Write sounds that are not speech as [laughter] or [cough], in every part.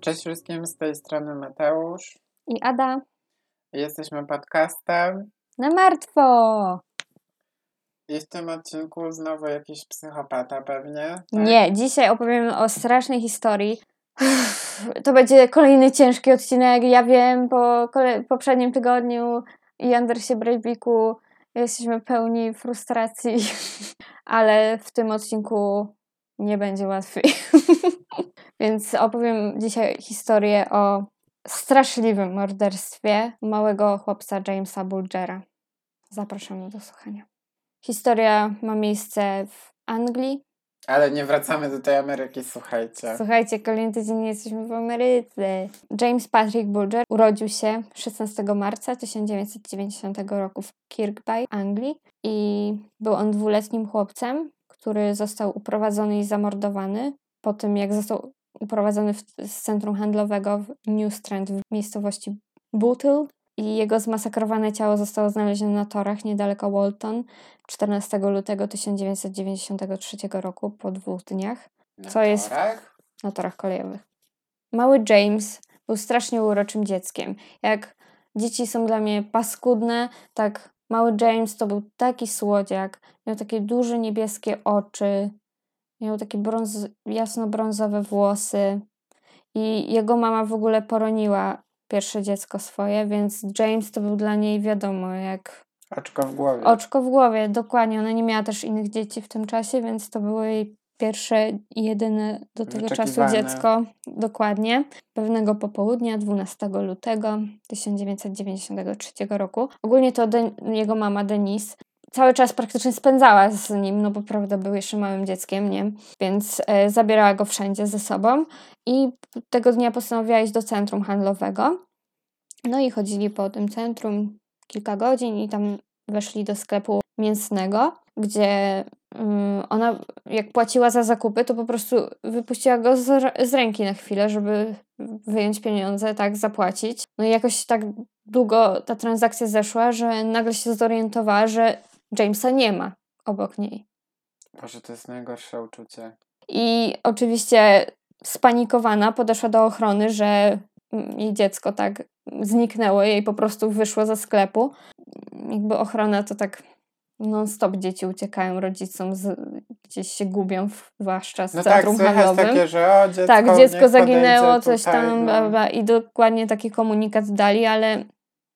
Cześć wszystkim, z tej strony Mateusz. I Ada. Jesteśmy podcastem. Na martwo! I w tym odcinku znowu jakiś psychopata pewnie. Tak? Nie, dzisiaj opowiemy o strasznej historii. To będzie kolejny ciężki odcinek. Ja wiem, po poprzednim tygodniu i Andersie Breiviku jesteśmy pełni frustracji, [laughs] ale w tym odcinku nie będzie łatwiej. [laughs] Więc opowiem dzisiaj historię o straszliwym morderstwie małego chłopca Jamesa Bulgera. Zapraszam do słuchania. Historia ma miejsce w Anglii. Ale nie wracamy do tej Ameryki, słuchajcie. Słuchajcie, kolejny tydzień jesteśmy w Ameryce. James Patrick Bulger urodził się 16 marca 1990 roku w Kirkby, Anglii i był on dwuletnim chłopcem, który został uprowadzony i zamordowany po tym, jak został uprowadzony w, z centrum handlowego w New Strand w miejscowości Bootle i jego zmasakrowane ciało zostało znalezione na torach niedaleko Walton 14 lutego 1993 roku po dwóch dniach Na co jest- torach? na torach kolejowych. Mały James był strasznie uroczym dzieckiem. Jak dzieci są dla mnie paskudne, tak mały James to był taki słodziak. Miał takie duże niebieskie oczy, miał takie brąz, jasno-brązowe włosy i jego mama w ogóle poroniła pierwsze dziecko swoje, więc James to był dla niej wiadomo, jak Oczko w głowie. Oczko w głowie, dokładnie. Ona nie miała też innych dzieci w tym czasie, więc to było jej pierwsze i jedyne do tego czasu dziecko. Dokładnie. Pewnego popołudnia, 12 lutego 1993 roku. Ogólnie to Den- jego mama Denise cały czas praktycznie spędzała z nim, no bo prawda był jeszcze małym dzieckiem, nie? Więc e, zabierała go wszędzie ze sobą i tego dnia postanowiła iść do centrum handlowego. No i chodzili po tym centrum kilka godzin i tam weszli do sklepu mięsnego, gdzie ym, ona jak płaciła za zakupy, to po prostu wypuściła go z, z ręki na chwilę, żeby wyjąć pieniądze, tak, zapłacić. No i jakoś tak długo ta transakcja zeszła, że nagle się zorientowała, że Jamesa nie ma obok niej. Boże, to jest najgorsze uczucie. I oczywiście spanikowana podeszła do ochrony, że mm, jej dziecko tak zniknęło, jej po prostu wyszło ze sklepu. Jakby ochrona to tak non-stop dzieci uciekają rodzicom, z, gdzieś się gubią, zwłaszcza z No tak, centrum słychać handlowym. takie, że o, dziecko tak, dziecko zaginęło, coś tutaj, tam, no. i dokładnie taki komunikat dali, ale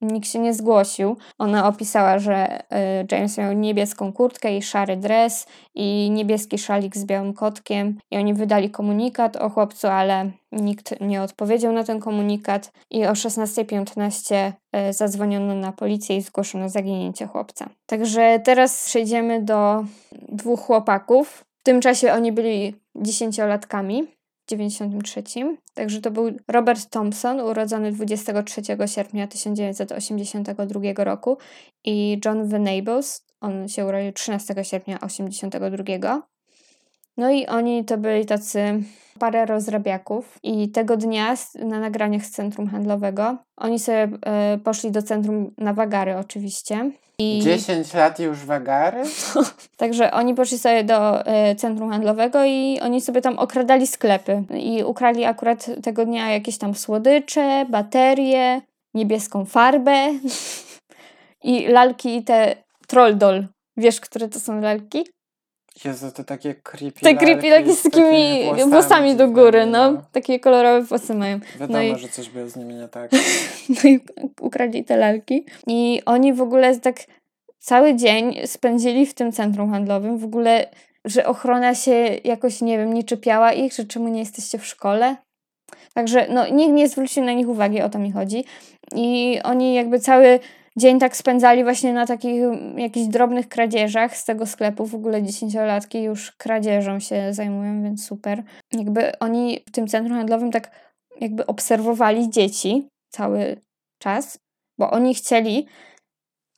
nikt się nie zgłosił. Ona opisała, że y, James miał niebieską kurtkę i szary dres i niebieski szalik z białym kotkiem i oni wydali komunikat o chłopcu, ale nikt nie odpowiedział na ten komunikat i o 16.15 y, zadzwoniono na policję i zgłoszono zaginięcie chłopca. Także teraz przejdziemy do dwóch chłopaków. W tym czasie oni byli dziesięciolatkami. 93. Także to był Robert Thompson, urodzony 23 sierpnia 1982 roku i John Venables, on się urodził 13 sierpnia 1982. No i oni to byli tacy parę rozrabiaków i tego dnia na nagraniach z centrum handlowego oni sobie e, poszli do centrum na wagary oczywiście. I... 10 lat już wagary? [laughs] Także oni poszli sobie do e, centrum handlowego i oni sobie tam okradali sklepy. I ukrali akurat tego dnia jakieś tam słodycze, baterie, niebieską farbę [laughs] i lalki te Trolldol. Wiesz, które to są lalki? Jezu, to takie creepy Te creepy lalki z takimi włosami do góry, no. Takie kolorowe włosy mają. Wiadomo, No i- że coś było z nimi nie tak. [laughs] No i ukradli te lalki. I oni w ogóle tak cały dzień spędzili w tym centrum handlowym. W ogóle, że ochrona się jakoś, nie wiem, nie czepiała ich, że czemu nie jesteście w szkole. Także no, nikt nie zwrócił na nich uwagi, o to mi chodzi. I oni jakby cały dzień tak spędzali właśnie na takich mm, jakichś drobnych kradzieżach z tego sklepu. W ogóle dziesięciolatki już kradzieżą się zajmują, więc super. Jakby oni w tym centrum handlowym tak jakby obserwowali dzieci cały czas, bo oni chcieli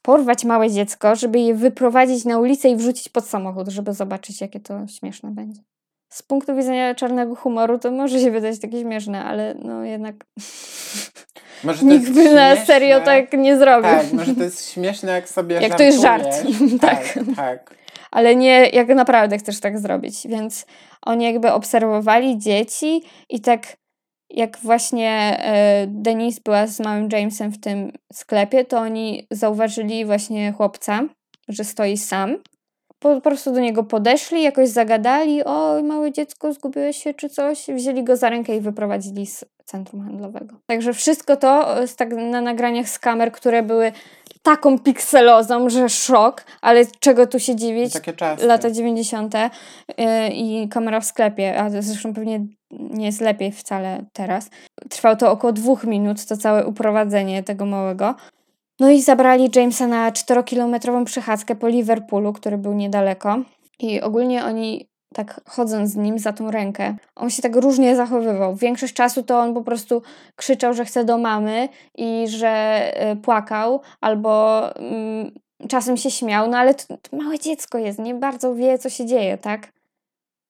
porwać małe dziecko, żeby je wyprowadzić na ulicę i wrzucić pod samochód, żeby zobaczyć, jakie to śmieszne będzie. Z punktu widzenia czarnego humoru to może się wydać takie śmieszne, ale no jednak [laughs] Może nikt by na serio tak nie zrobił. Tak, może to jest śmieszne, jak sobie Jak to jest żart. żartujesz. Tak. [laughs] tak. tak. ale nie jak naprawdę chcesz tak zrobić. Więc oni jakby obserwowali dzieci i tak jak właśnie e, Denise była z małym Jamesem w tym sklepie, to oni zauważyli właśnie chłopca, że stoi sam. Po, po prostu do niego podeszli, jakoś zagadali, o małe dziecko, zgubiłeś się czy coś. Wzięli go za rękę i wyprowadzili z centrum handlowego. Także wszystko to z tak na nagraniach z kamer, które były taką pikselozą, że szok, ale czego tu się dziwić? Takie czasy. Lata 90. Yy, i kamera w sklepie, a zresztą pewnie nie jest lepiej wcale teraz. Trwało to około dwóch minut, to całe uprowadzenie tego małego. No i zabrali Jamesa na 4-kilometrową przechadzkę po Liverpoolu, który był niedaleko. I ogólnie oni tak chodząc z nim za tą rękę, on się tak różnie zachowywał. Większość czasu to on po prostu krzyczał, że chce do mamy i że y, płakał, albo y, czasem się śmiał, no ale to, to, małe dziecko jest, nie bardzo wie, co się dzieje, tak?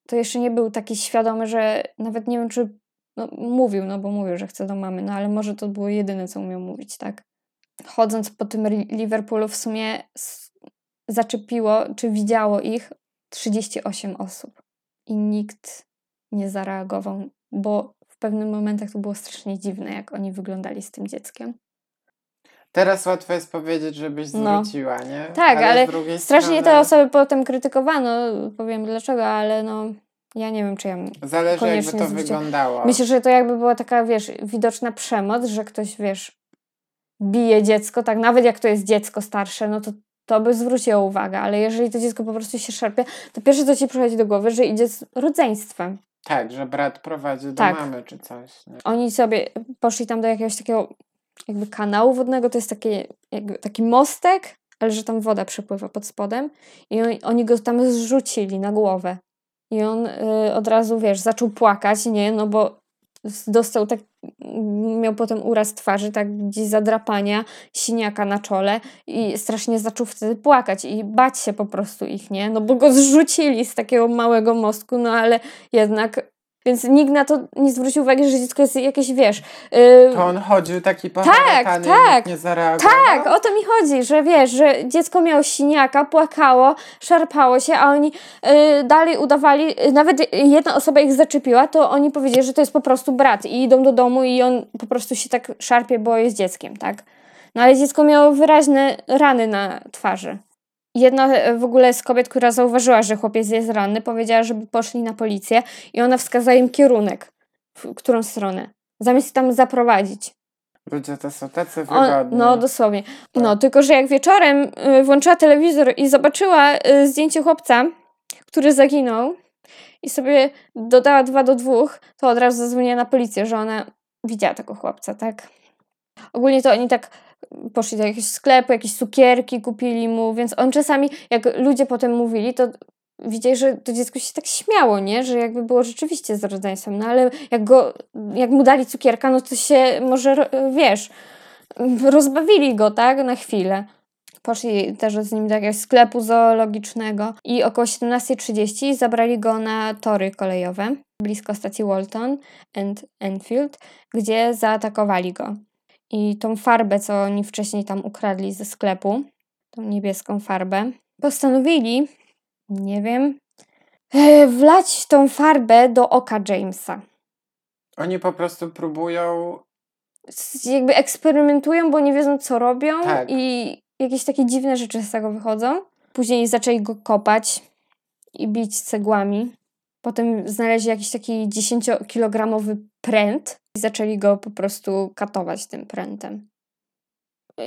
To jeszcze nie był taki świadomy, że nawet nie wiem, czy no, mówił, no bo mówił, że chce do mamy, no ale może to było jedyne, co umiał mówić, tak? Chodząc po tym Liverpoolu w sumie zaczepiło, czy widziało ich 38 osób i nikt nie zareagował, bo w pewnych momentach to było strasznie dziwne, jak oni wyglądali z tym dzieckiem. Teraz łatwo jest powiedzieć, żebyś no. zwróciła, no. nie? Tak, ale, ale strasznie strony... te osoby potem krytykowano, powiem dlaczego, ale no ja nie wiem, czy ja Zależy jakby to zwróciła. wyglądało. Myślę, że to jakby była taka, wiesz, widoczna przemoc, że ktoś, wiesz, bije dziecko, tak nawet jak to jest dziecko starsze, no to to by zwróciło uwagę, ale jeżeli to dziecko po prostu się szarpie, to pierwsze co ci przychodzi do głowy, że idzie z rodzeństwem. Tak, że brat prowadzi do tak. mamy czy coś. Nie? Oni sobie poszli tam do jakiegoś takiego jakby kanału wodnego, to jest taki, jakby taki mostek, ale że tam woda przepływa pod spodem i oni, oni go tam zrzucili na głowę. I on y, od razu, wiesz, zaczął płakać, nie, no bo dostał tak, miał potem uraz twarzy, tak gdzieś zadrapania, siniaka na czole i strasznie zaczął wtedy płakać i bać się po prostu ich, nie? No bo go zrzucili z takiego małego mostku, no ale jednak więc nikt na to nie zwrócił uwagi, że dziecko jest jakieś, wiesz... Yy... To on chodził taki tak, tak, nie zareagował? Tak, o to mi chodzi, że wiesz, że dziecko miało siniaka, płakało, szarpało się, a oni yy, dalej udawali, nawet jedna osoba ich zaczepiła, to oni powiedzieli, że to jest po prostu brat i idą do domu i on po prostu się tak szarpie, bo jest dzieckiem, tak? No ale dziecko miało wyraźne rany na twarzy. Jedna e, w ogóle z kobiet, która zauważyła, że chłopiec jest ranny, powiedziała, żeby poszli na policję i ona wskazała im kierunek, w którą stronę, zamiast tam zaprowadzić. Ludzie to są tacy wygodni. No, dosłownie. Tak. No, tylko że jak wieczorem y, włączyła telewizor i zobaczyła y, zdjęcie chłopca, który zaginął i sobie dodała dwa do dwóch, to od razu zadzwoniła na policję, że ona widziała tego chłopca, tak? Ogólnie to oni tak poszli do jakiegoś sklepu, jakieś cukierki kupili mu, więc on czasami, jak ludzie potem mówili, to widzieli, że to dziecko się tak śmiało, nie? Że jakby było rzeczywiście z rodzeństwem, no ale jak go, jak mu dali cukierka, no to się może, wiesz, rozbawili go, tak? Na chwilę. Poszli też z nim do jakiegoś sklepu zoologicznego i około 17.30 zabrali go na tory kolejowe blisko stacji Walton and Enfield, gdzie zaatakowali go. I tą farbę, co oni wcześniej tam ukradli ze sklepu, tą niebieską farbę, postanowili, nie wiem, e, wlać tą farbę do oka Jamesa. Oni po prostu próbują. Jakby eksperymentują, bo nie wiedzą, co robią, tak. i jakieś takie dziwne rzeczy z tego wychodzą. Później zaczęli go kopać i bić cegłami. Potem znaleźli jakiś taki 10-kilogramowy pręt i zaczęli go po prostu katować tym prętem.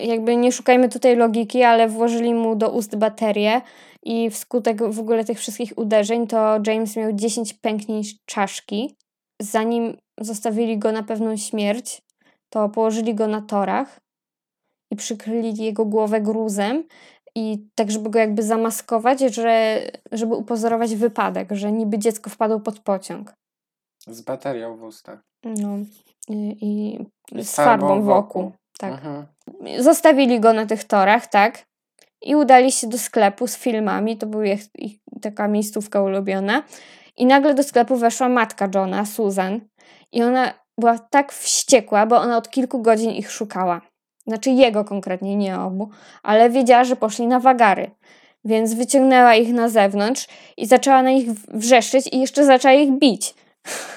Jakby nie szukajmy tutaj logiki, ale włożyli mu do ust baterię i wskutek w ogóle tych wszystkich uderzeń to James miał 10 pęknięć czaszki. Zanim zostawili go na pewną śmierć, to położyli go na torach i przykryli jego głowę gruzem i tak, żeby go jakby zamaskować, że, żeby upozorować wypadek, że niby dziecko wpadło pod pociąg. Z baterią w ustach. No i, i z, farbą, farbą wokół. wokół. Tak. Mhm. Zostawili go na tych torach, tak? I udali się do sklepu z filmami. To była ich, ich taka miejscówka ulubiona. I nagle do sklepu weszła matka Johna, Susan. I ona była tak wściekła, bo ona od kilku godzin ich szukała. Znaczy jego konkretnie, nie obu, ale wiedziała, że poszli na wagary. Więc wyciągnęła ich na zewnątrz i zaczęła na nich wrzeszczeć i jeszcze zaczęła ich bić.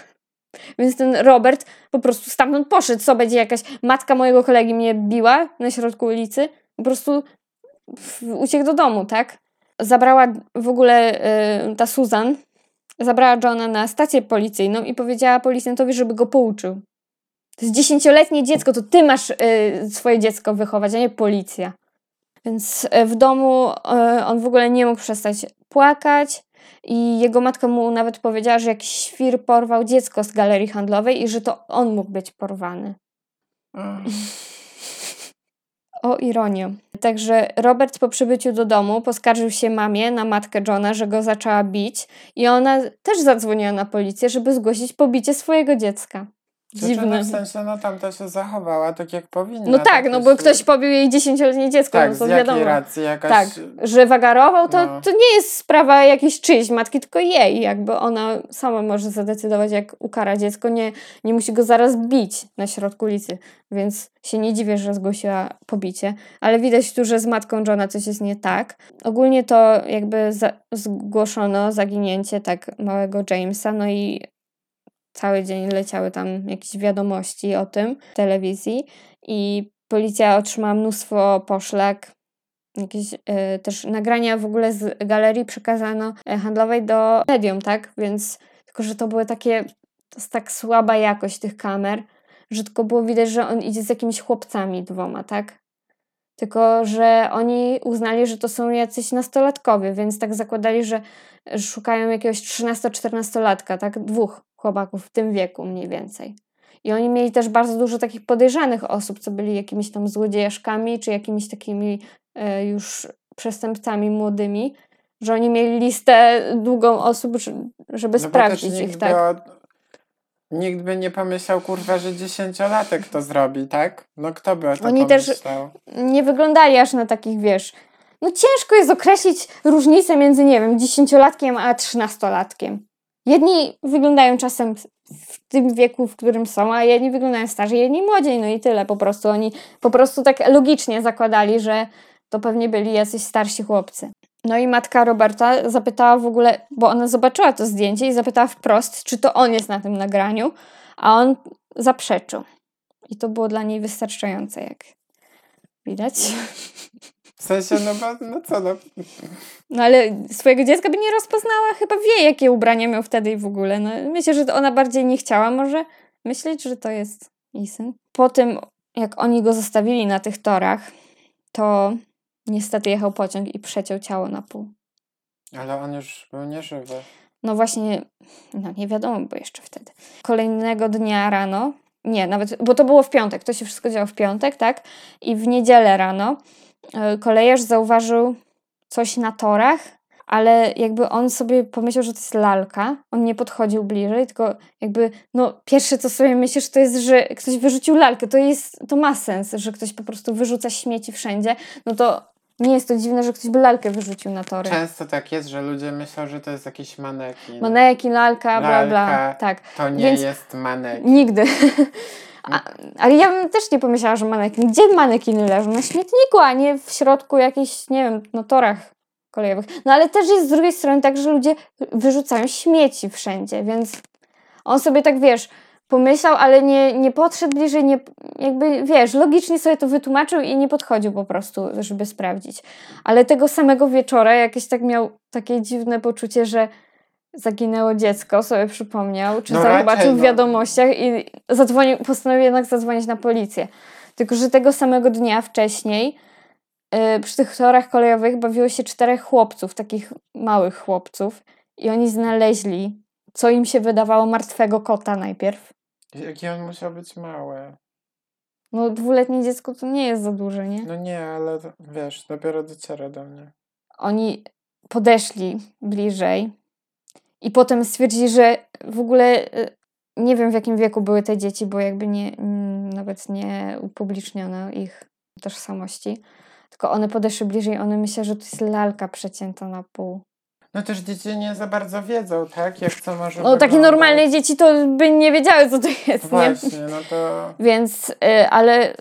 [laughs] Więc ten Robert po prostu stamtąd poszedł. Co będzie jakaś matka mojego kolegi mnie biła na środku ulicy? Po prostu uciekł do domu, tak? Zabrała w ogóle y, ta Susan, zabrała Johna na stację policyjną i powiedziała policjantowi, żeby go pouczył. To jest dziesięcioletnie dziecko, to ty masz y, swoje dziecko wychować, a nie policja. Więc y, w domu y, on w ogóle nie mógł przestać płakać i jego matka mu nawet powiedziała, że jakiś świr porwał dziecko z galerii handlowej i że to on mógł być porwany. Mm. [laughs] O ironię. Także Robert po przybyciu do domu poskarżył się mamie na matkę Johna, że go zaczęła bić i ona też zadzwoniła na policję, żeby zgłosić pobicie swojego dziecka. Dziwne. w sensie, no tamta się zachowała tak jak powinna. No tak, no bo ktoś pobił jej dziesięcioletnie dziecko, tak, no to z wiadomo. racji jakaś... Tak, że wagarował, to, No. to nie jest sprawa jakiejś czyjś matki, tylko jej, jakby ona sama może zadecydować, jak ukara dziecko, nie, nie musi go zaraz bić na środku ulicy, więc się nie dziwię, że zgłosiła pobicie, ale widać tu, że z matką Johna coś jest nie tak. Ogólnie to jakby za, zgłoszono zaginięcie tak małego Jamesa, no i cały dzień leciały tam jakieś wiadomości o tym w telewizji i policja otrzymała mnóstwo poszlak, jakieś y, też nagrania w ogóle z galerii przekazano e, handlowej do medium, tak? Więc tylko, że to były takie, to jest tak słaba jakość tych kamer, że tylko było widać, że on idzie z jakimiś chłopcami dwoma, tak? Tylko, że oni uznali, że to są jacyś nastolatkowie, więc tak zakładali, że szukają jakiegoś 13-14-latka, tak? Dwóch chłopaków w tym wieku mniej więcej. I oni mieli też bardzo dużo takich podejrzanych osób, co byli jakimiś tam złodziejaszkami, czy jakimiś takimi e, już przestępcami młodymi, że oni mieli listę długą osób, żeby no sprawdzić ich, tak? By Nikt by nie pomyślał, kurwa, że dziesięciolatek to zrobi, tak? No kto by o to Oni pomyślał? też nie wyglądali aż na takich, wiesz... No ciężko jest określić różnicę między, nie wiem, dziesięciolatkiem a trzynastolatkiem. Jedni wyglądają czasem w tym wieku, w którym są, a jedni wyglądają starzej, jedni młodziej, no i tyle po prostu. Oni po prostu tak logicznie zakładali, że to pewnie byli jacyś starsi chłopcy. No i matka Roberta zapytała w ogóle, bo ona zobaczyła to zdjęcie i zapytała wprost, czy to on jest na tym nagraniu, a on zaprzeczył. I to było dla niej wystarczające, jak widać. [laughs] W sensie, no, bo, no co, no. No ale swojego dziecka by nie rozpoznała, chyba wie, jakie ubrania miał wtedy i w ogóle. No, myślę, że ona bardziej nie chciała może myśleć, że to jest jej syn. Po tym, jak oni go zostawili na tych torach, to niestety jechał pociąg i przeciął ciało na pół. Ale on już był nieżywy. No właśnie, no nie wiadomo, bo jeszcze wtedy. Kolejnego dnia rano, nie, nawet, bo to było w piątek, to się wszystko działo w piątek, tak? I w niedzielę rano kolejarz zauważył coś na torach, ale jakby on sobie pomyślał, że to jest lalka. On nie podchodził bliżej, tylko jakby, no pierwsze co sobie myślisz, to jest, że ktoś wyrzucił lalkę. To jest, to ma sens, że ktoś po prostu wyrzuca śmieci wszędzie. No to nie jest to dziwne, że ktoś by lalkę wyrzucił na tory. Często tak jest, że ludzie myślą, że to jest jakiś manekin. Manekin, lalka, bla bla. Tak. To nie Więc jest manekin. Nigdy. [laughs] A, ale ja bym też nie pomyślała, że manekin. Gdzie manekiny leżą? Na śmietniku, a nie w środku jakichś, nie wiem, na torach kolejowych. No ale też jest z drugiej strony tak, że ludzie wyrzucają śmieci wszędzie, więc on sobie tak, wiesz, pomyślał, ale nie, nie podszedł bliżej, nie, jakby, wiesz, logicznie sobie to wytłumaczył i nie podchodził po prostu, żeby sprawdzić. Ale tego samego wieczora jakieś tak miał takie dziwne poczucie, że zaginęło dziecko, sobie przypomniał, czy no zobaczył w no. wiadomościach i zadzwonił, postanowił jednak zadzwonić na policję. Tylko, że tego samego dnia wcześniej yy, przy tych torach kolejowych bawiło się czterech chłopców, takich małych chłopców i oni znaleźli, co im się wydawało, martwego kota najpierw. Jaki on musiał być mały? No dwuletnie dziecko to nie jest za duże, nie? No nie, ale wiesz, dopiero dociera do mnie. Oni podeszli bliżej, i potem stwierdzili, że w ogóle y, nie wiem w jakim wieku były te dzieci, bo jakby nie, nawet nie upubliczniono ich tożsamości. Tylko one podeszły bliżej, one myślą, że to jest lalka przecięta na pół. No też dzieci nie za bardzo wiedzą, tak? Jak co może No takie normalne dzieci to by nie wiedziały, co to jest, Właśnie, nie? no to... Więc, y, ale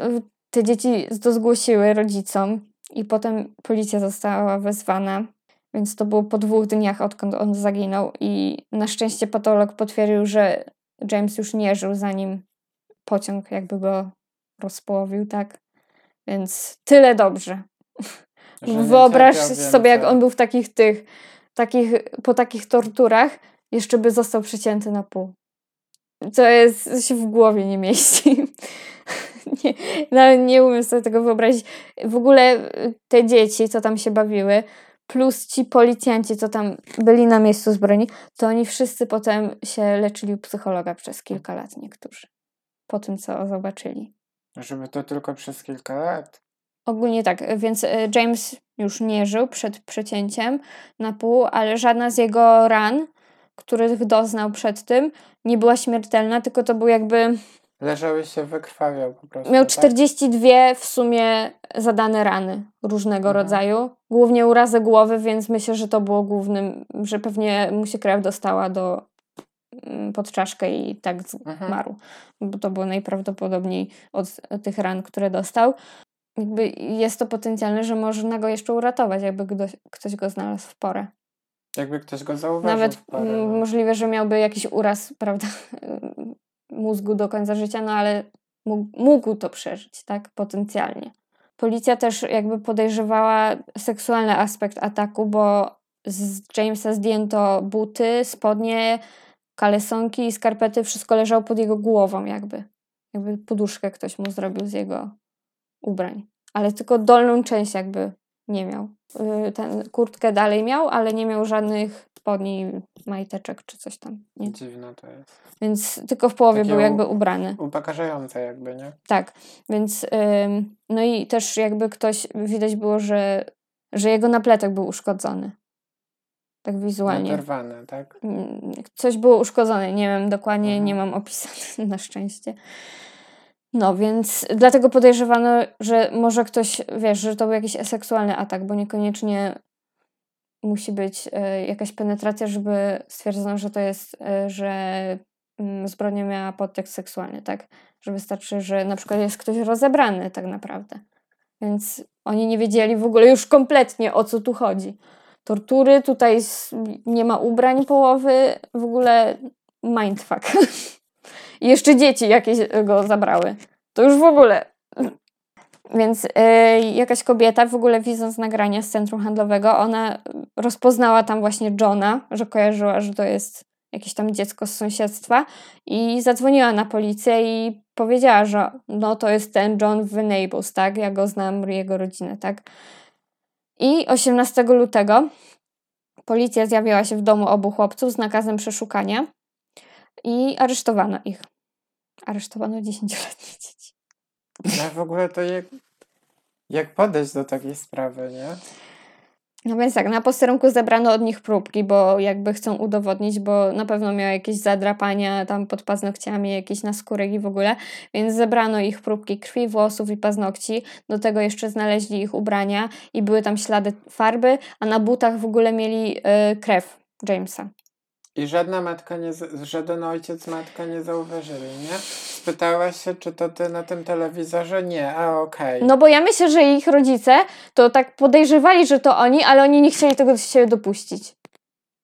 te dzieci to zgłosiły rodzicom I potem policja została wezwana, więc to było po dwóch dniach, odkąd on zaginął. I na szczęście patolog potwierdził, że James już nie żył, zanim pociąg jakby go rozpołowił, tak? Więc tyle dobrze. Wyobraź sobie, jak on był w takich tych, takich, po takich torturach, jeszcze by został przycięty na pół. To jest, to się w głowie nie mieści. [laughs] nie, no, nie umiem sobie tego wyobrazić. W ogóle te dzieci, co tam się bawiły, plus ci policjanci, co tam byli na miejscu zbrojni, to oni wszyscy potem się leczyli u psychologa przez kilka lat niektórzy. Po tym, co zobaczyli. Żeby to tylko przez kilka lat. Ogólnie tak, więc e, James już nie żył przed przecięciem na pół, ale żadna z jego ran, których doznał przed tym, nie była śmiertelna, tylko to był jakby. Leżał i się wykrwawiał po prostu. Miał tak? 42 w sumie zadane rany różnego Mhm. rodzaju. Głównie urazy głowy, więc myślę, że to było głównym, że pewnie mu się krew dostała do mm, pod czaszkę i tak Mhm. zmarł. Bo to było najprawdopodobniej od tych ran, które dostał. Jakby jest to potencjalne, że można go jeszcze uratować, jakby ktoś, ktoś go znalazł w porę. Jakby ktoś go zauważył Nawet parę, no. możliwe, że miałby jakiś uraz, [laughs] prawda, mózgu do końca życia, no ale mógł, mógł to przeżyć, tak, potencjalnie. Policja też jakby podejrzewała seksualny aspekt ataku, bo z Jamesa zdjęto buty, spodnie, kalesonki i skarpety, wszystko leżało pod jego głową jakby. Jakby poduszkę ktoś mu zrobił z jego ubrań. Ale tylko dolną część jakby nie miał. Yy, Ten kurtkę dalej miał, ale nie miał żadnych spodni, majteczek czy coś tam. Nie? Dziwne to jest. Więc tylko w połowie Takie był jakby ubrany. Upokarzające jakby, nie? Tak, więc ym, no i też jakby ktoś, widać było, że, że jego napletek był uszkodzony. Tak wizualnie. Naderwane, tak? Mm, Coś było uszkodzone, nie wiem dokładnie, Mhm. nie mam opisane [laughs] na szczęście. No więc dlatego podejrzewano, że może ktoś, wiesz, że to był jakiś seksualny atak, bo niekoniecznie musi być e, jakaś penetracja, żeby stwierdzono, że to jest, e, że mm, zbrodnia miała podtekst seksualny, tak? Że wystarczy, że na przykład jest ktoś rozebrany tak naprawdę. Więc oni nie wiedzieli w ogóle już kompletnie o co tu chodzi. Tortury, tutaj nie ma ubrań połowy, w ogóle mindfuck. [laughs] I jeszcze dzieci jakieś go zabrały. To już w ogóle. Więc e, jakaś kobieta, w ogóle widząc nagrania z centrum handlowego, ona rozpoznała tam właśnie Johna, że kojarzyła, że to jest jakieś tam dziecko z sąsiedztwa i zadzwoniła na policję i powiedziała, że no to jest ten John w Naples, tak? Ja go znam, jego rodzinę, tak? I 18 lutego policja zjawiła się w domu obu chłopców z nakazem przeszukania i aresztowano ich. Aresztowano 10-letnie dzieci. Ale w ogóle to jak, jak podejść do takiej sprawy, nie? No więc tak, na posterunku zebrano od nich próbki, bo jakby chcą udowodnić, bo na pewno miał jakieś zadrapania tam pod paznokciami, jakieś naskórek i w ogóle, więc zebrano ich próbki krwi, włosów i paznokci. Do tego jeszcze znaleźli ich ubrania i były tam ślady farby, a na butach w ogóle mieli y, krew Jamesa. I żadna matka, nie, żaden ojciec, matka nie zauważyli, nie? Spytałaś się, czy to ty na tym telewizorze? Nie, a okej. No bo ja myślę, że ich rodzice to tak podejrzewali, że to oni, ale oni nie chcieli tego do siebie dopuścić.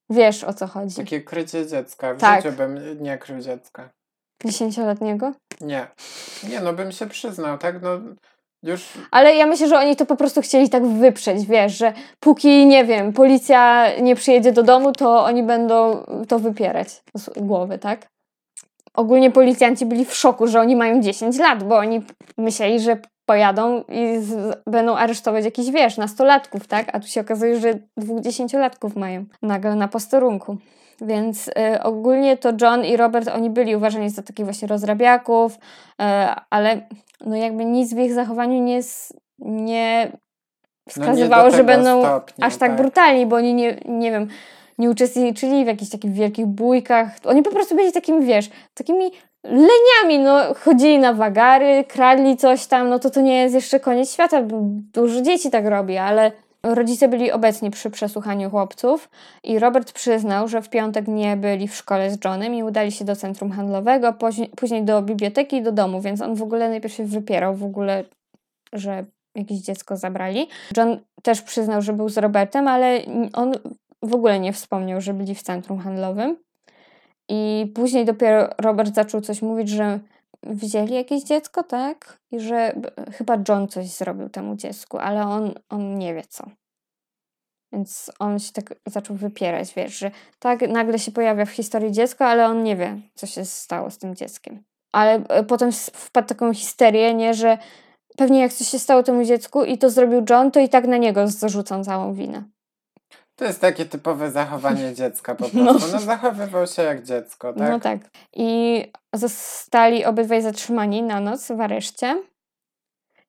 Wiesz o co chodzi. Takie krycie dziecka. W Tak. życiu bym nie krył dziecka. Dziesięcioletniego? Nie. Nie, no bym się przyznał, tak? No już Ale ja myślę, że oni to po prostu chcieli tak wyprzeć, wiesz, że póki, nie wiem, policja nie przyjedzie do domu, to oni będą to wypierać z głowy, tak? Ogólnie policjanci byli w szoku, że oni mają 10 lat, bo oni myśleli, że pojadą i z, będą aresztować jakichś, wiesz, nastolatków, tak? A tu się okazuje, że dwóch dziesięciolatków mają nagle na posterunku. Więc y, ogólnie to John i Robert, oni byli uważani za takich właśnie rozrabiaków, y, ale no jakby nic w ich zachowaniu nie, s- nie wskazywało, do że tego będą stopnia, aż tak, tak. brutalni, bo oni nie, nie wiem, nie uczestniczyli w jakichś takich wielkich bójkach. Oni po prostu byli takimi, wiesz, takimi leniami, no, chodzili na wagary, kradli coś tam, no to to nie jest jeszcze koniec świata, dużo dzieci tak robi, ale rodzice byli obecni przy przesłuchaniu chłopców i Robert przyznał, że w piątek nie byli w szkole z Johnem i udali się do centrum handlowego, później, do biblioteki i do domu, więc on w ogóle najpierw się wypierał w ogóle, że jakieś dziecko zabrali. John też przyznał, że był z Robertem, ale on w ogóle nie wspomniał, że byli w centrum handlowym. I później dopiero Robert zaczął coś mówić, że wzięli jakieś dziecko, tak? I że chyba John coś zrobił temu dziecku, ale on, on nie wie co. Więc on się tak zaczął wypierać, wiesz, że tak nagle się pojawia w historii dziecko, ale on nie wie, co się stało z tym dzieckiem. Ale e, potem wpadł taką histerię, nie, że pewnie jak coś się stało temu dziecku i to zrobił John, to i tak na niego zarzucą całą winę. To jest takie typowe zachowanie [laughs] dziecka po no. prostu. No. no zachowywał się jak dziecko, tak? No tak. I zostali obydwaj zatrzymani na noc w areszcie.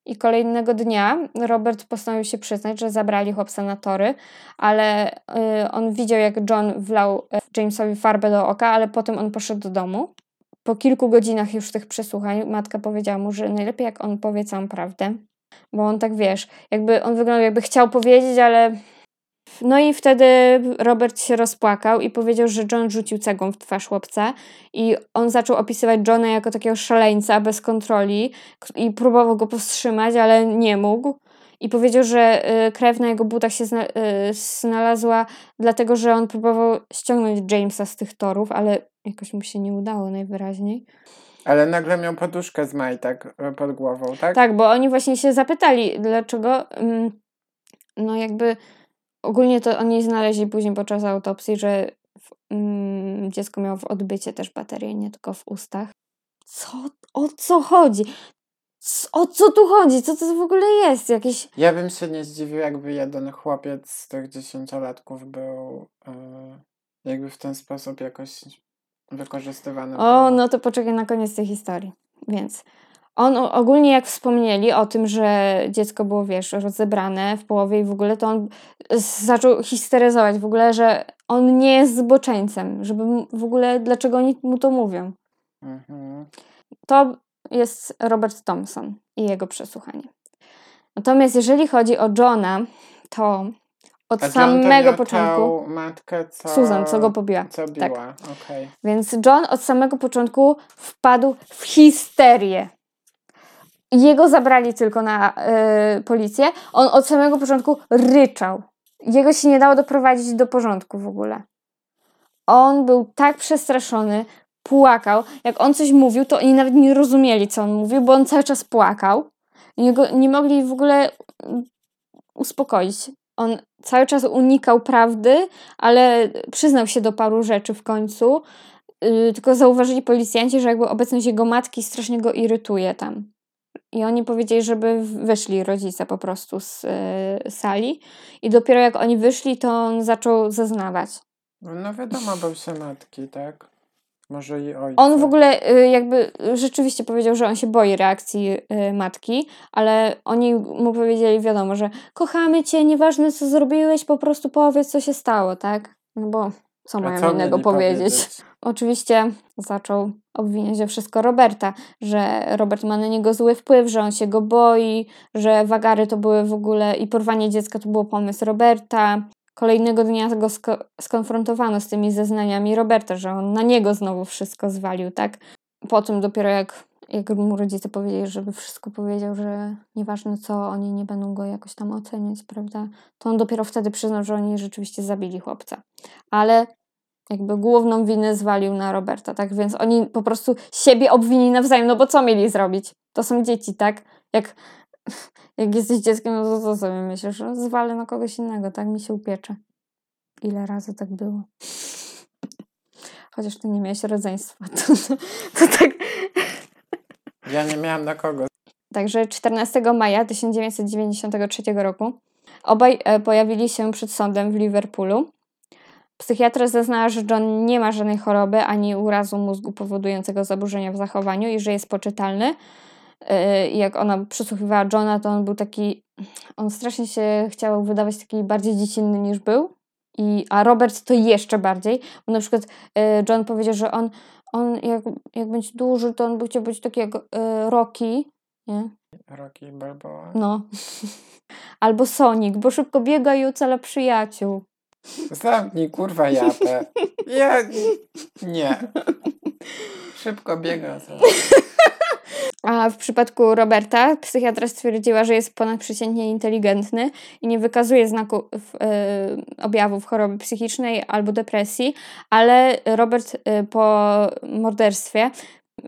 I kolejnego dnia Robert postanowił się przyznać, że zabrali chłopca na tory, ale y, on widział, jak John wlał y, Jamesowi farbę do oka, ale potem on poszedł do domu. Po kilku godzinach już tych przesłuchań matka powiedziała mu, że najlepiej jak on powie całą prawdę, bo on tak wiesz, jakby on wyglądał jakby chciał powiedzieć, ale no i wtedy Robert się rozpłakał i powiedział, że John rzucił cegłą w twarz chłopca i on zaczął opisywać Johna jako takiego szaleńca bez kontroli i próbował go powstrzymać, ale nie mógł. I powiedział, że y, krew na jego butach się y, znalazła, dlatego że on próbował ściągnąć Jamesa z tych torów, ale jakoś mu się nie udało najwyraźniej. Ale nagle miał poduszkę z majtek y, pod głową, tak? Tak, bo oni właśnie się zapytali, dlaczego. Mm, no jakby Ogólnie to oni znaleźli później podczas autopsji, że w, mm, dziecko miało w odbycie też baterię, nie tylko w ustach. Co? O co chodzi? O co tu chodzi? Co to w ogóle jest? Jakieś... Ja bym się nie zdziwił, jakby jeden chłopiec z tych dziesięciolatków był yy, jakby w ten sposób jakoś wykorzystywany. O, no to poczekaj na koniec tej historii. Więc on ogólnie jak wspomnieli o tym, że dziecko było, wiesz, rozebrane w połowie i w ogóle, to on zaczął histeryzować w ogóle, że on nie jest zboczeńcem, żeby w ogóle, dlaczego oni mu to mówią. Mhm. To jest Robert Thompson i jego przesłuchanie. Natomiast jeżeli chodzi o Johna, to od A samego początku. Matkę, co... Susan, co go pobiła. Co biła. Tak. Okay. Więc John od samego początku wpadł w histerię. Jego zabrali tylko na y, policję. On od samego początku ryczał. Jego się nie dało doprowadzić do porządku w ogóle. On był tak przestraszony, płakał. Jak on coś mówił, to oni nawet nie rozumieli, co on mówił, bo on cały czas płakał. Nie, nie mogli w ogóle uspokoić. On cały czas unikał prawdy, ale przyznał się do paru rzeczy w końcu. Yy, tylko zauważyli policjanci, że jakby obecność jego matki strasznie go irytuje tam. I oni powiedzieli, żeby wyszli rodzice po prostu z y, sali. I dopiero jak oni wyszli, to on zaczął zeznawać. No wiadomo, bał się matki, tak? Może i ojca. On w ogóle y, jakby rzeczywiście powiedział, że on się boi reakcji y, matki, ale oni mu powiedzieli, wiadomo, że kochamy cię, nieważne co zrobiłeś, po prostu powiedz, co się stało, tak? No bo co mają innego powiedzieć? powiedzieć? Oczywiście zaczął obwiniać o wszystko Roberta, że Robert ma na niego zły wpływ, że on się go boi, że wagary to były w ogóle i porwanie dziecka to był pomysł Roberta. Kolejnego dnia go sko- skonfrontowano z tymi zeznaniami Roberta, że on na niego znowu wszystko zwalił, tak? Po tym dopiero jak, jak mu rodzice powiedzieli, żeby wszystko powiedział, że nieważne co, oni nie będą go jakoś tam oceniać, prawda? To on dopiero wtedy przyznał, że oni rzeczywiście zabili chłopca. Ale jakby główną winę zwalił na Roberta, tak? Więc oni po prostu siebie obwinili nawzajem, no bo co mieli zrobić? To są dzieci, tak? Jak, jak jesteś dzieckiem, no to co sobie myślisz? No, zwalę na kogoś innego, tak? Mi się upiecze. Ile razy tak było? Chociaż ty nie miałeś rodzeństwa, to, to, to tak... Ja nie miałam na kogo. Także 14 maja 1993 roku obaj e, pojawili się przed sądem w Liverpoolu Psychiatra zeznała, że John nie ma żadnej choroby ani urazu mózgu powodującego zaburzenia w zachowaniu i że jest poczytalny. Y, I jak ona przysłuchiwała Johna, to on był taki, on strasznie się chciał wydawać taki bardziej dziecinny niż był. I, a Robert to jeszcze bardziej, bo na przykład y, John powiedział, że on, on jak, jak będzie duży, to on by chciał być taki jak y, Rocky, nie? Rocky Balboa. No. [laughs] Albo Sonic, bo szybko biega i ocala przyjaciół. Zamknij kurwa japę. Ja... [laughs] Nie. Szybko biega. A w przypadku Roberta psychiatra stwierdziła, że jest ponadprzeciętnie inteligentny i nie wykazuje znaków y, objawów choroby psychicznej albo depresji, ale Robert y, po morderstwie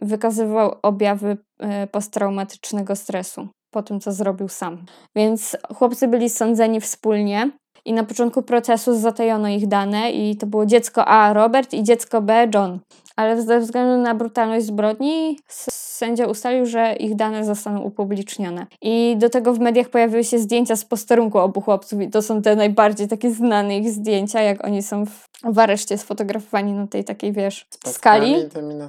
wykazywał objawy y, posttraumatycznego stresu po tym, co zrobił sam. Więc chłopcy byli sądzeni wspólnie i na początku procesu zatajono ich dane i to było dziecko A Robert i dziecko B John. Ale ze względu na brutalność zbrodni sędzia ustalił, że ich dane zostaną upublicznione. I do tego w mediach pojawiły się zdjęcia z posterunku obu chłopców i to są te najbardziej takie znane ich zdjęcia, jak oni są w, w areszcie sfotografowani na tej takiej, wiesz, skali.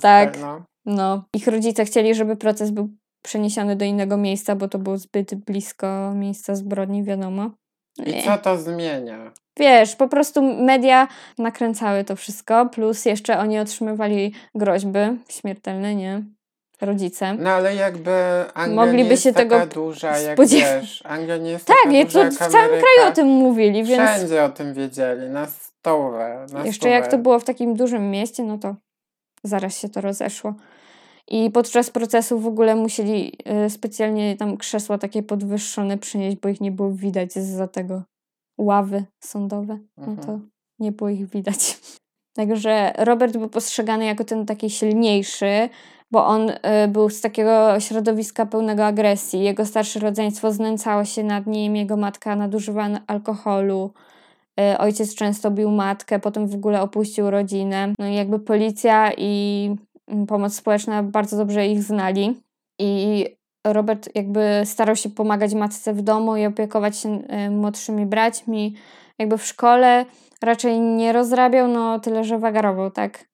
Tak. No. no. Ich rodzice chcieli, żeby proces był przeniesiony do innego miejsca, bo to było zbyt blisko miejsca zbrodni, wiadomo. I co to zmienia? Wiesz, po prostu media nakręcały to wszystko, plus jeszcze oni otrzymywali groźby śmiertelne, nie? Rodzice. No ale jakby Anglia Mogliby nie jest się taka tego duża, jak wiesz. Anglia nie jest tak, taka duża w całym kraju o tym mówili, więc... Wszędzie o tym wiedzieli, na stole. Na jeszcze jak to było w takim dużym mieście, no to zaraz się to rozeszło. I podczas procesu w ogóle musieli y, specjalnie tam krzesła takie podwyższone przynieść, bo ich nie było widać za tego ławy sądowe. No to mhm. nie było ich widać. [laughs] Także Robert był postrzegany jako ten taki silniejszy, bo on y, był z takiego środowiska pełnego agresji. Jego starsze rodzeństwo znęcało się nad nim, jego matka nadużywała alkoholu. Y, ojciec często bił matkę, potem w ogóle opuścił rodzinę. No i jakby policja i pomoc społeczna bardzo dobrze ich znali i Robert jakby starał się pomagać matce w domu i opiekować się e, młodszymi braćmi. Jakby w szkole raczej nie rozrabiał, no tyle, że wagarował, tak?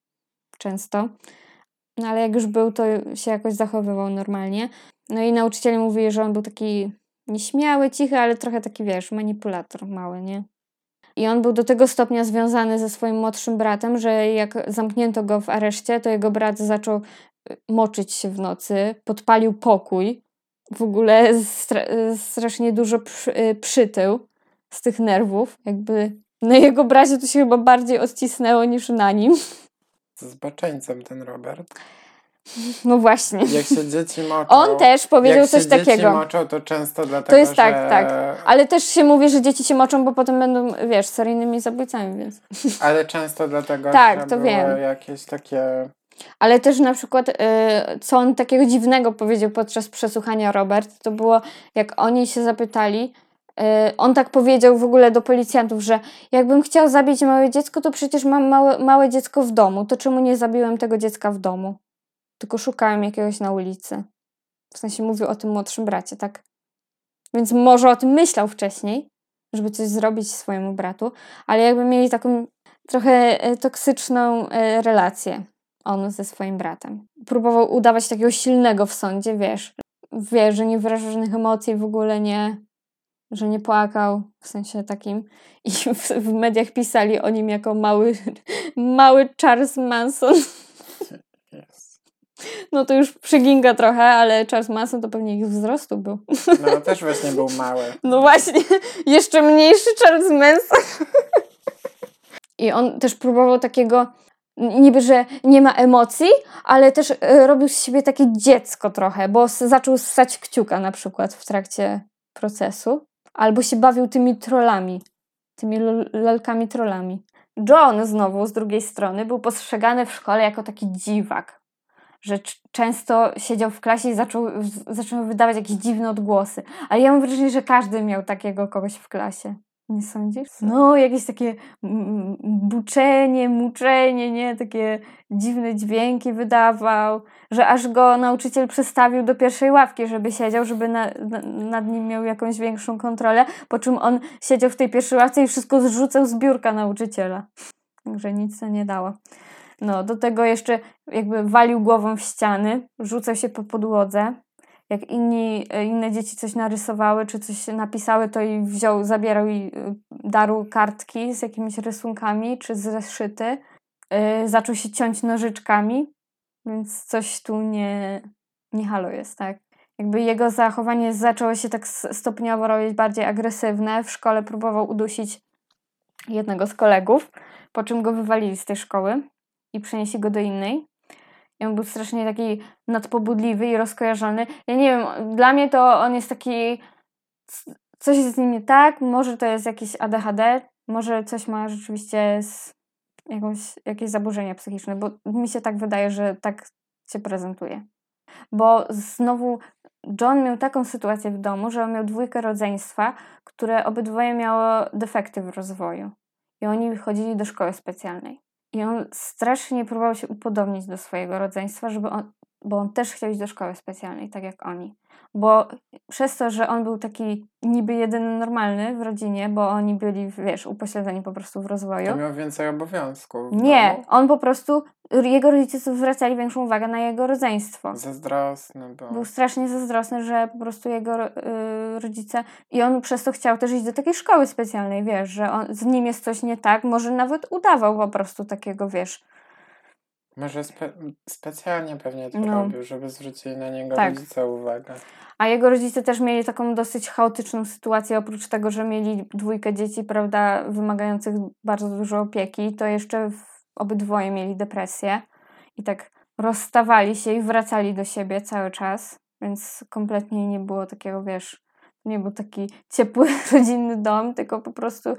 Często. No ale jak już był, to się jakoś zachowywał normalnie. No i nauczyciele mówili, że on był taki nieśmiały, cichy, ale trochę taki, wiesz, manipulator mały, nie? I on był do tego stopnia związany ze swoim młodszym bratem, że jak zamknięto go w areszcie, to jego brat zaczął y, moczyć się w nocy, podpalił pokój. W ogóle stra strasznie dużo y, przytył z tych nerwów. Jakby na jego bracie to się chyba bardziej odcisnęło niż na nim. Zbaczeńcem ten Robert. No właśnie. Jak się dzieci moczą. On też powiedział jak coś się takiego. Dzieci moczą, to często dlatego, To jest tak, że... tak. Ale też się mówi, że dzieci się moczą, bo potem będą, wiesz, seryjnymi zabójcami, więc. Ale często dlatego, tak, że to wiem. jakieś takie. Ale też na przykład, y, co on takiego dziwnego powiedział podczas przesłuchania Robert, to było, jak oni się zapytali, y, on tak powiedział w ogóle do policjantów, że jakbym chciał zabić małe dziecko, to przecież mam małe, małe dziecko w domu. To czemu nie zabiłem tego dziecka w domu? Tylko szukałem jakiegoś na ulicy. W sensie mówił o tym młodszym bracie, tak? Więc może o tym myślał wcześniej, żeby coś zrobić swojemu bratu, ale jakby mieli taką trochę e, toksyczną e, relację on ze swoim bratem. Próbował udawać takiego silnego w sądzie, wiesz, wie, że nie wyraża żadnych emocji, w ogóle nie, że nie płakał, w sensie takim. I w, w mediach pisali o nim jako mały, [laughs] mały Charles Manson. No to już przyginga trochę, ale Charles Manson to pewnie ich wzrostu był. No też właśnie był mały. [laughs] No właśnie, jeszcze mniejszy Charles Manson. I on też próbował takiego, niby, że nie ma emocji, ale też e, robił z siebie takie dziecko trochę, bo zaczął ssać kciuka na przykład w trakcie procesu. Albo się bawił tymi trollami, tymi lalkami trollami. John znowu z drugiej strony był postrzegany w szkole jako taki dziwak że często siedział w klasie i zaczął, zaczął wydawać jakieś dziwne odgłosy. Ale ja mam wrażenie, że każdy miał takiego kogoś w klasie. Nie sądzisz? No, jakieś takie buczenie, muczenie, nie? Takie dziwne dźwięki wydawał, że aż go nauczyciel przestawił do pierwszej ławki, żeby siedział, żeby na, na, nad nim miał jakąś większą kontrolę, po czym on siedział w tej pierwszej ławce i wszystko zrzucał z biurka nauczyciela. Także nic to nie dało. No, do tego jeszcze jakby walił głową w ściany, rzucał się po podłodze. Jak inni, e, inne dzieci coś narysowały, czy coś napisały, to i wziął, zabierał i e, darł kartki z jakimiś rysunkami, czy zeszyty. Yy, zaczął się ciąć nożyczkami, więc coś tu nie, nie halo jest, tak? Jakby jego zachowanie zaczęło się tak stopniowo robić bardziej agresywne. W szkole próbował udusić jednego z kolegów, po czym go wywalili z tej szkoły i przenieśli go do innej. I on był strasznie taki nadpobudliwy i rozkojarzony. Ja nie wiem, dla mnie to on jest taki. Coś jest z nim nie tak, może to jest jakieś ADHD, może coś ma rzeczywiście z jakąś, jakieś zaburzenia psychiczne, bo mi się tak wydaje, że tak się prezentuje. Bo znowu John miał taką sytuację w domu, że on miał dwójkę rodzeństwa, które obydwoje miało defekty w rozwoju. I oni chodzili do szkoły specjalnej. I on strasznie próbował się upodobnić do swojego rodzeństwa, żeby on, bo on też chciał iść do szkoły specjalnej, tak jak oni. Bo przez to, że on był taki niby jedyny normalny w rodzinie, bo oni byli, wiesz, upośledzeni po prostu w rozwoju. To miał więcej obowiązków. Nie, domu. on po prostu, jego rodzice zwracali większą uwagę na jego rodzeństwo. Zazdrosny był. Był strasznie zazdrosny, że po prostu jego y, rodzice. I on przez to chciał też iść do takiej szkoły specjalnej, wiesz, że on, z nim jest coś nie tak. Może nawet udawał po prostu takiego, wiesz. Może spe specjalnie pewnie to No. robił, żeby zwrócili na niego Tak. rodzice uwagę. A jego rodzice też mieli taką dosyć chaotyczną sytuację, oprócz tego, że mieli dwójkę dzieci, prawda, wymagających bardzo dużo opieki, to jeszcze obydwoje mieli depresję i tak rozstawali się i wracali do siebie cały czas, więc kompletnie nie było takiego, wiesz, nie był taki ciepły, [laughs] rodzinny dom, tylko po prostu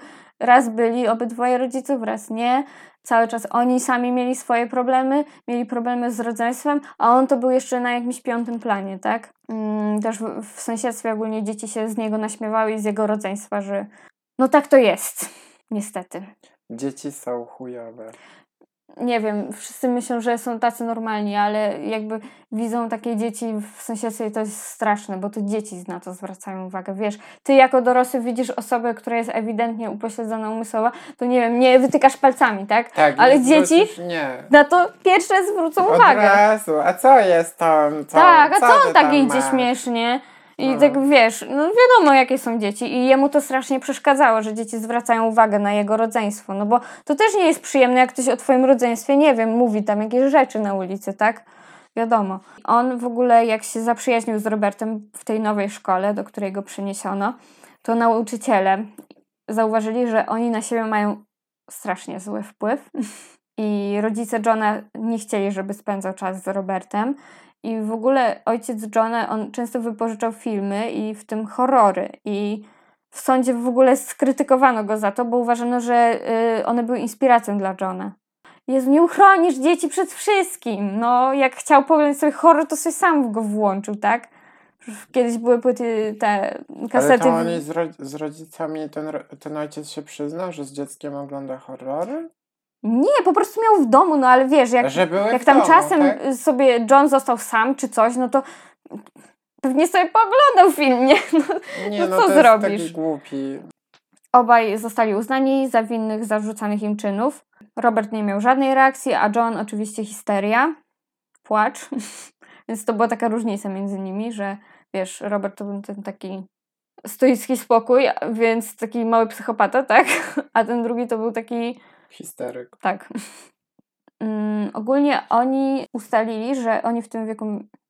raz byli obydwoje rodziców, raz nie. Cały czas oni sami mieli swoje problemy, mieli problemy z rodzeństwem, a on to był jeszcze na jakimś piątym planie, tak? Mm, też w, w sąsiedztwie ogólnie dzieci się z niego naśmiewały i z jego rodzeństwa, że no tak to jest, niestety. Dzieci są chujowe. Nie wiem, wszyscy myślą, że są tacy normalni, ale jakby widzą takie dzieci w sąsiedztwie to jest straszne, bo to dzieci na to zwracają uwagę. Wiesz, ty jako dorosły widzisz osobę, która jest ewidentnie upośledzona umysłowa, to nie wiem, nie wytykasz palcami, tak? Tak, Ale dzieci Nie. Na to pierwsze zwrócą Od uwagę. razu. A co jest tam? Co, Tak, a co ty on tak idzie śmiesznie? I No. tak wiesz, no wiadomo jakie są dzieci i jemu to strasznie przeszkadzało, że dzieci zwracają uwagę na jego rodzeństwo, no bo to też nie jest przyjemne, jak ktoś o twoim rodzeństwie, nie wiem, mówi tam jakieś rzeczy na ulicy, tak? Wiadomo. On w ogóle jak się zaprzyjaźnił z Robertem w tej nowej szkole, do której go przeniesiono, to nauczyciele zauważyli, że oni na siebie mają strasznie zły wpływ [laughs] i rodzice Johna nie chcieli, żeby spędzał czas z Robertem i w ogóle ojciec Johna, on często wypożyczał filmy i w tym horrory. I w sądzie w ogóle skrytykowano go za to, bo uważano, że y, one były inspiracją dla Johna. Jezu, nie uchronisz dzieci przed wszystkim. No, jak chciał poglądać sobie horror, to sobie sam go włączył, tak? Kiedyś były płyty, te Ale kasety. to w- oni z, ro z rodzicami, ten, ten ojciec się przyznał, że z dzieckiem ogląda horrory? Nie, po prostu miał w domu, no ale wiesz, jak, jak tam domu, czasem tak? sobie John został sam czy coś, no to pewnie sobie pooglądał film, nie? [laughs] No, Nie, no no, co to zrobisz? jest taki głupi. Obaj zostali uznani za winnych zarzucanych im czynów. Robert nie miał żadnej reakcji, a John oczywiście histeria, płacz. [laughs] Więc to była taka różnica między nimi, że wiesz, Robert to był ten taki stoicki spokój, więc taki mały psychopata, tak? [laughs] A ten drugi to był taki Histeryk. tak. Mm, ogólnie oni ustalili, że oni w tym wieku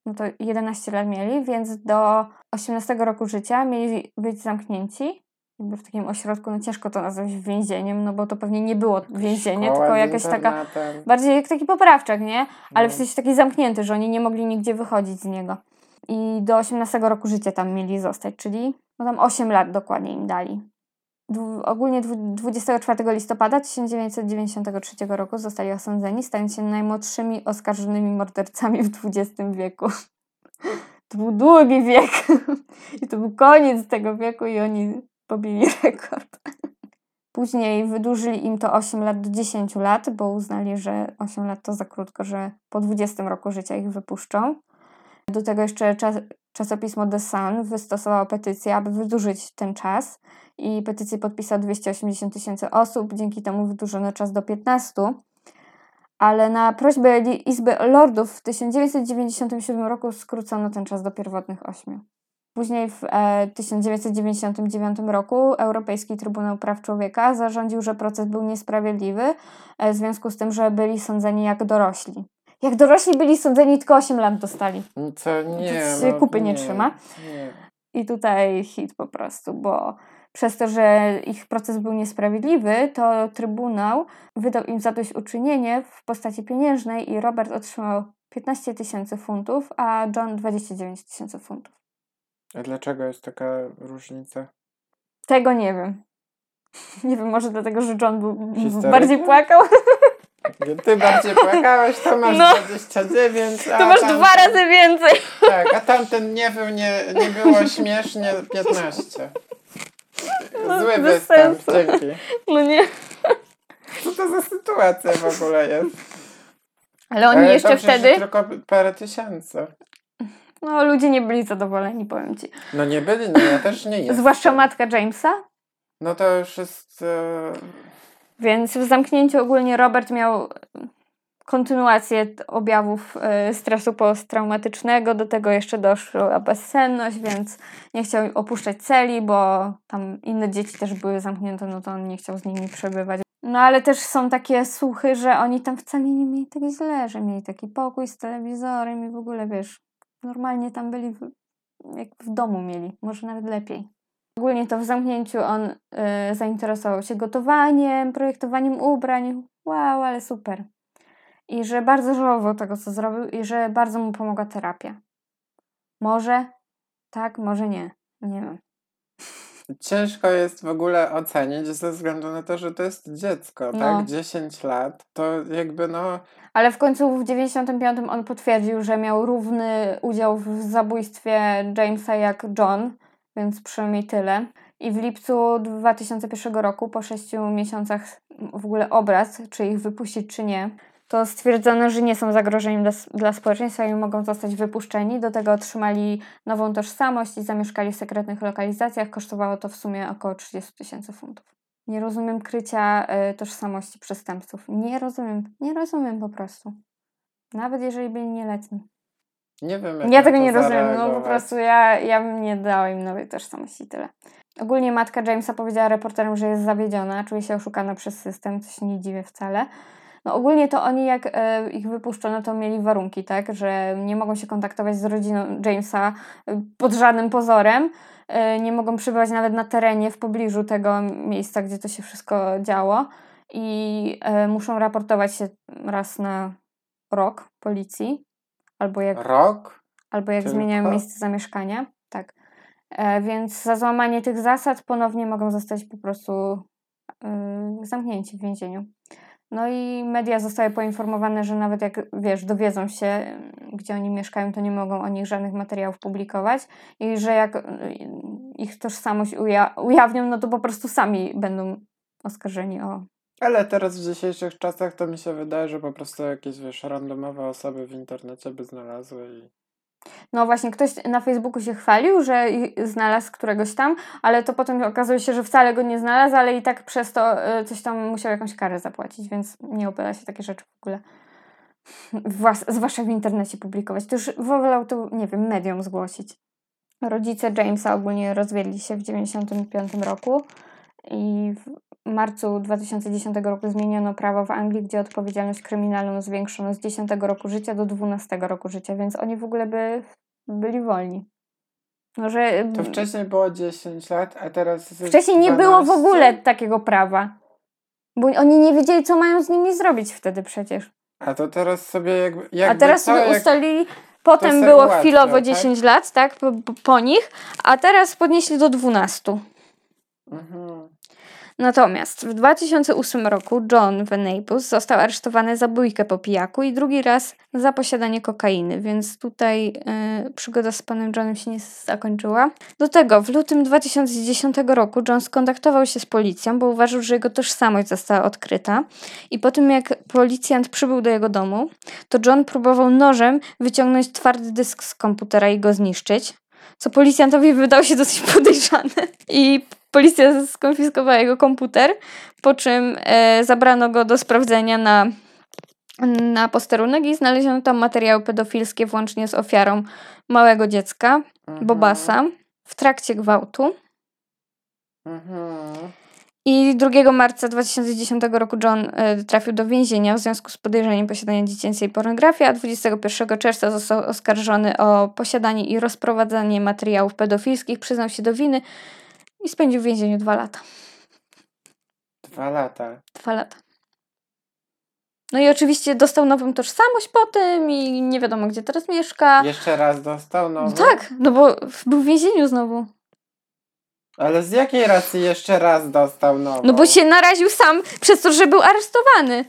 no to 11 lat mieli, więc do 18 roku życia mieli być zamknięci. Jakby w takim ośrodku, no ciężko to nazwać więzieniem, no bo to pewnie nie było więzienie, Szkoła tylko jakaś taka, bardziej jak taki poprawczak, nie? Ale w No. sensie taki zamknięty, że oni nie mogli nigdzie wychodzić z niego. I do 18 roku życia tam mieli zostać, czyli no tam 8 lat dokładnie im dali. Ogólnie dwu- 24 listopada 1993 roku zostali osądzeni, stając się najmłodszymi oskarżonymi mordercami w XX wieku. To był długi wiek. I to był koniec tego wieku i oni pobili rekord. Później wydłużyli im to 8 lat do 10 lat, bo uznali, że 8 lat to za krótko, że po 20 roku życia ich wypuszczą. Do tego jeszcze czas, czasopismo The Sun wystosowało petycję, aby wydłużyć ten czas i petycję podpisało 280 tysięcy osób, dzięki temu wydłużono czas do 15. Ale na prośbę Izby Lordów w 1997 roku skrócono ten czas do pierwotnych 8. Później w e, 1999 roku Europejski Trybunał Praw Człowieka zarządził, że proces był niesprawiedliwy e, w związku z tym, że byli sądzeni jak dorośli. Jak dorośli byli sądzeni, tylko 8 lat dostali. Co nie, To się no, kupy nie trzyma. Nie. I tutaj hit po prostu, bo przez to, że ich proces był niesprawiedliwy, to Trybunał wydał im zadośćuczynienie w postaci pieniężnej i Robert otrzymał 15 tysięcy funtów, a John 29 tysięcy funtów. A dlaczego jest taka różnica? Tego nie wiem. [laughs] Nie wiem, może dlatego, że John był, bardziej płakał. [laughs] Ty bardziej płakałeś, to masz No. 29, a To masz tamten- dwa razy więcej. Tak, a tamten nie był, nie, nie było śmiesznie 15. Zły bez występ, sensu. dzięki. No nie. Co to za sytuacja w ogóle jest? Ale oni Ale jeszcze wtedy, tylko parę tysięcy. no ludzie nie byli zadowoleni, powiem ci. No nie byli, no ja też nie jestem. Zwłaszcza matka Jamesa. No to już jest... E, Więc w zamknięciu ogólnie Robert miał kontynuację objawów e, stresu posttraumatycznego, do tego jeszcze doszła bezsenność, więc nie chciał opuszczać celi, bo tam inne dzieci też były zamknięte, no to on nie chciał z nimi przebywać. No ale też są takie słuchy, że oni tam wcale nie mieli tak źle, że mieli taki pokój z telewizorem i w ogóle wiesz, normalnie tam byli w, jak w domu mieli, może nawet lepiej. Ogólnie to w zamknięciu on y, zainteresował się gotowaniem, projektowaniem ubrań. Wow, ale super. I że bardzo żałował tego, co zrobił i że bardzo mu pomogła terapia. Może tak, może nie. Nie wiem. ciężko jest w ogóle ocenić ze względu na to, że to jest dziecko, No. tak? 10 lat, to jakby no... Ale w końcu w 95 on potwierdził, że miał równy udział w zabójstwie Jamesa jak John, więc przynajmniej tyle. I w lipcu 2001 roku, po 6 miesiącach w ogóle obraz, czy ich wypuścić, czy nie, to stwierdzono, że nie są zagrożeniem dla, dla społeczeństwa i mogą zostać wypuszczeni. Do tego otrzymali nową tożsamość i zamieszkali w sekretnych lokalizacjach. Kosztowało to w sumie około 30 tysięcy funtów. Nie rozumiem krycia y, tożsamości przestępców. Nie rozumiem. Nie rozumiem po prostu. Nawet jeżeli byli nieletni. Nie wiem, Ja tego nie rozumiem. No po prostu ja, ja bym nie dała im nowej tożsamości tyle. Ogólnie matka Jamesa powiedziała reporterom, że jest zawiedziona, czuje się oszukana przez system, co się nie dziwię wcale. No ogólnie to oni jak e, ich wypuszczono, to mieli warunki, tak, że nie mogą się kontaktować z rodziną Jamesa e, pod żadnym pozorem, e, nie mogą przybywać nawet na terenie w pobliżu tego miejsca, gdzie to się wszystko działo i muszą raportować się raz na rok policji, albo jak Rok? albo jak Tylko? zmieniają miejsce zamieszkania. Tak. E, więc za złamanie tych zasad ponownie mogą zostać po prostu e, zamknięci w więzieniu. No i media zostały poinformowane, że nawet jak wiesz, dowiedzą się, em, gdzie oni mieszkają, to nie mogą o nich żadnych materiałów publikować i że jak e, ich tożsamość uja- ujawnią, no to po prostu sami będą oskarżeni o. Ale teraz w dzisiejszych czasach to mi się wydaje, że po prostu jakieś, wiesz, randomowe osoby w internecie by znalazły i... No właśnie, ktoś na Facebooku się chwalił, że znalazł któregoś tam, ale to potem okazuje się, że wcale go nie znalazł, ale i tak przez to y, coś tam musiał jakąś karę zapłacić, więc nie opyla się takie rzeczy w ogóle. Włas- zwłaszcza w internecie publikować. To już wolał to, nie wiem, mediom zgłosić. Rodzice Jamesa ogólnie rozwiedli się w 1995 roku i w marcu 2010 roku zmieniono prawo w Anglii, gdzie odpowiedzialność kryminalną zwiększono z 10 roku życia do 12 roku życia, więc oni w ogóle by byli wolni. No, że To wcześniej było 10 lat, a teraz wcześniej nie było w 12? ogóle takiego prawa. Bo oni nie wiedzieli, co mają z nimi zrobić wtedy przecież. A to teraz sobie jakby... jakby A teraz sobie ustalili, potem było ułatwia, chwilowo tak? 10 lat, tak, po, po- po nich, a teraz podnieśli do 12. Mhm. Natomiast w 2008 roku John Venapus został aresztowany za bójkę po pijaku i drugi raz za posiadanie kokainy, więc tutaj y, przygoda z panem Johnem się nie zakończyła. Do tego w lutym 2010 roku John skontaktował się z policją, bo uważał, że jego tożsamość została odkryta i po tym jak policjant przybył do jego domu, to John próbował nożem wyciągnąć twardy dysk z komputera i go zniszczyć, co policjantowi [laughs] wydało się dosyć podejrzane i policja skonfiskowała jego komputer, po czym e, zabrano go do sprawdzenia na, na posterunek i znaleziono tam materiały pedofilskie włącznie z ofiarą małego dziecka, Mhm. Bobasa, w trakcie gwałtu. Mhm. I 2 marca 2010 roku John e, trafił do więzienia w związku z podejrzeniem posiadania dziecięcej pornografii, a 21 czerwca został oskarżony o posiadanie i rozprowadzanie materiałów pedofilskich, przyznał się do winy i spędził w więzieniu dwa lata. Dwa lata. Dwa lata. No i oczywiście dostał nową tożsamość po tym i nie wiadomo, gdzie teraz mieszka. Jeszcze raz dostał No nowy? tak, no bo był w więzieniu znowu. Ale z jakiej racji jeszcze raz dostał nową? No bo się naraził sam przez to, że był aresztowany.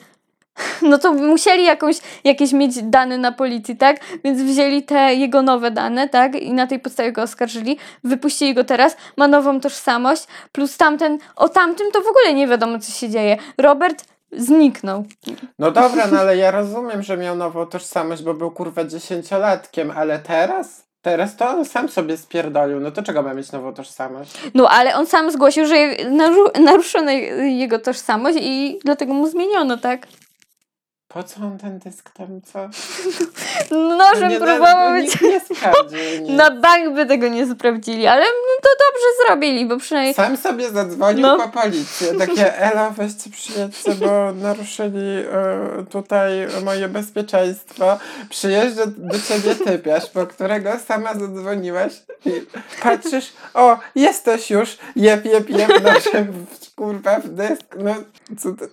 [laughs] No to musieli jakąś, jakieś mieć dane na policji, tak? Więc wzięli te jego nowe dane, tak? I na tej podstawie go oskarżyli. Wypuścili go teraz, ma nową tożsamość, plus tamten, o tamtym to w ogóle nie wiadomo, co się dzieje. Robert zniknął. No dobra, no ale ja rozumiem, że miał nową tożsamość, bo był kurwa dziesięciolatkiem, ale teraz? Teraz to on sam sobie spierdolił. No to czego ma mieć nową tożsamość? No ale on sam zgłosił, że naru- naruszono jego tożsamość i dlatego mu zmieniono, tak? Po co on ten dysk tam, co? [laughs] Nożem Nie, próbował no, być... nie [laughs] sprawdził nic. Na bank by tego nie sprawdzili, ale no to dobrze zrobili, bo przynajmniej Sam sobie zadzwonił No. po policję. Takie, [laughs] Ela, weźcie przyjedźcie, bo naruszyli e, tutaj moje bezpieczeństwo. Przyjeżdża do ciebie typiarz, po którego sama zadzwoniłaś i patrzysz, o, jesteś już, jeb, jeb, jeb, nożem, kurwa, w dysk. No, co to...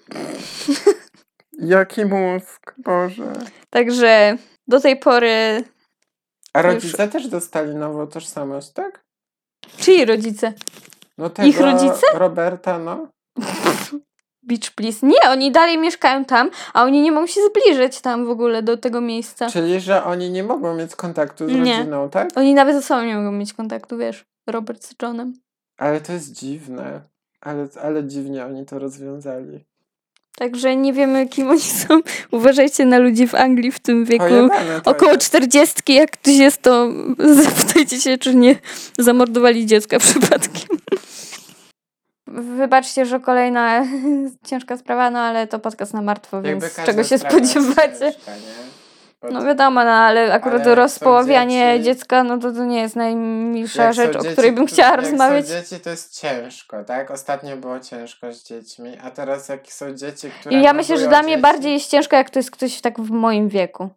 Jaki mózg, Boże. Także do tej pory. A Już- rodzice też dostali nową tożsamość, tak? Czyj rodzice? No tego Ich rodzice? Roberta, no. Beach Please. Nie, oni dalej mieszkają tam, a oni nie mogą się zbliżyć tam w ogóle do tego miejsca. Czyli, że oni nie mogą mieć kontaktu z Nie. rodziną, tak? Oni nawet ze sobą nie mogą mieć kontaktu, wiesz. Robert z Johnem. Ale to jest dziwne. Ale, ale dziwnie oni to rozwiązali. Także nie wiemy, kim oni są. [laughs] Uważajcie na ludzi w Anglii w tym wieku. To Około. 40, jak ktoś jest, to [laughs] zapytajcie się, czy nie zamordowali dziecka [laughs] przypadkiem. Wybaczcie, że kolejna ciężka sprawa, no ale to podcast na martwo, Jakby więc czego się sprawa spodziewacie? ciężka, No wiadomo, no ale akurat Ale jak rozpoławianie dzieci- dziecka, no to to nie jest najmilsza jak rzecz, o dzieci, której bym chciała jak rozmawiać. są dzieci, to jest ciężko, tak? Ostatnio było ciężko z dziećmi, a teraz jak są dzieci, które I ja myślę, że dla mnie dzieci- bardziej jest ciężko, jak to jest ktoś tak w moim wieku.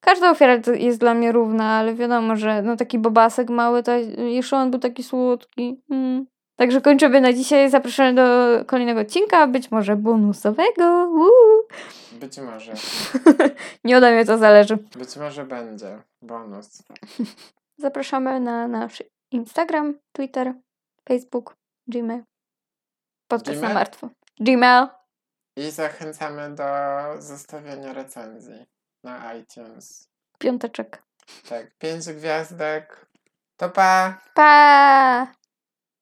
Każda ofiara jest dla mnie równa, ale wiadomo, że no taki bobasek mały, to jeszcze on był taki słodki. Mm. Także kończymy na dzisiaj. Zapraszamy do kolejnego odcinka, być może bonusowego. Uuu. Być może. [laughs] Nie ode mnie to zależy. Być może będzie bonus. [laughs] Zapraszamy na nasz Instagram, Twitter, Facebook, Gmail. Podcast na Gmail? martwo. Gmail. I zachęcamy do zostawiania recenzji na iTunes. Piąteczek. Tak, pięć gwiazdek. To pa! Pa!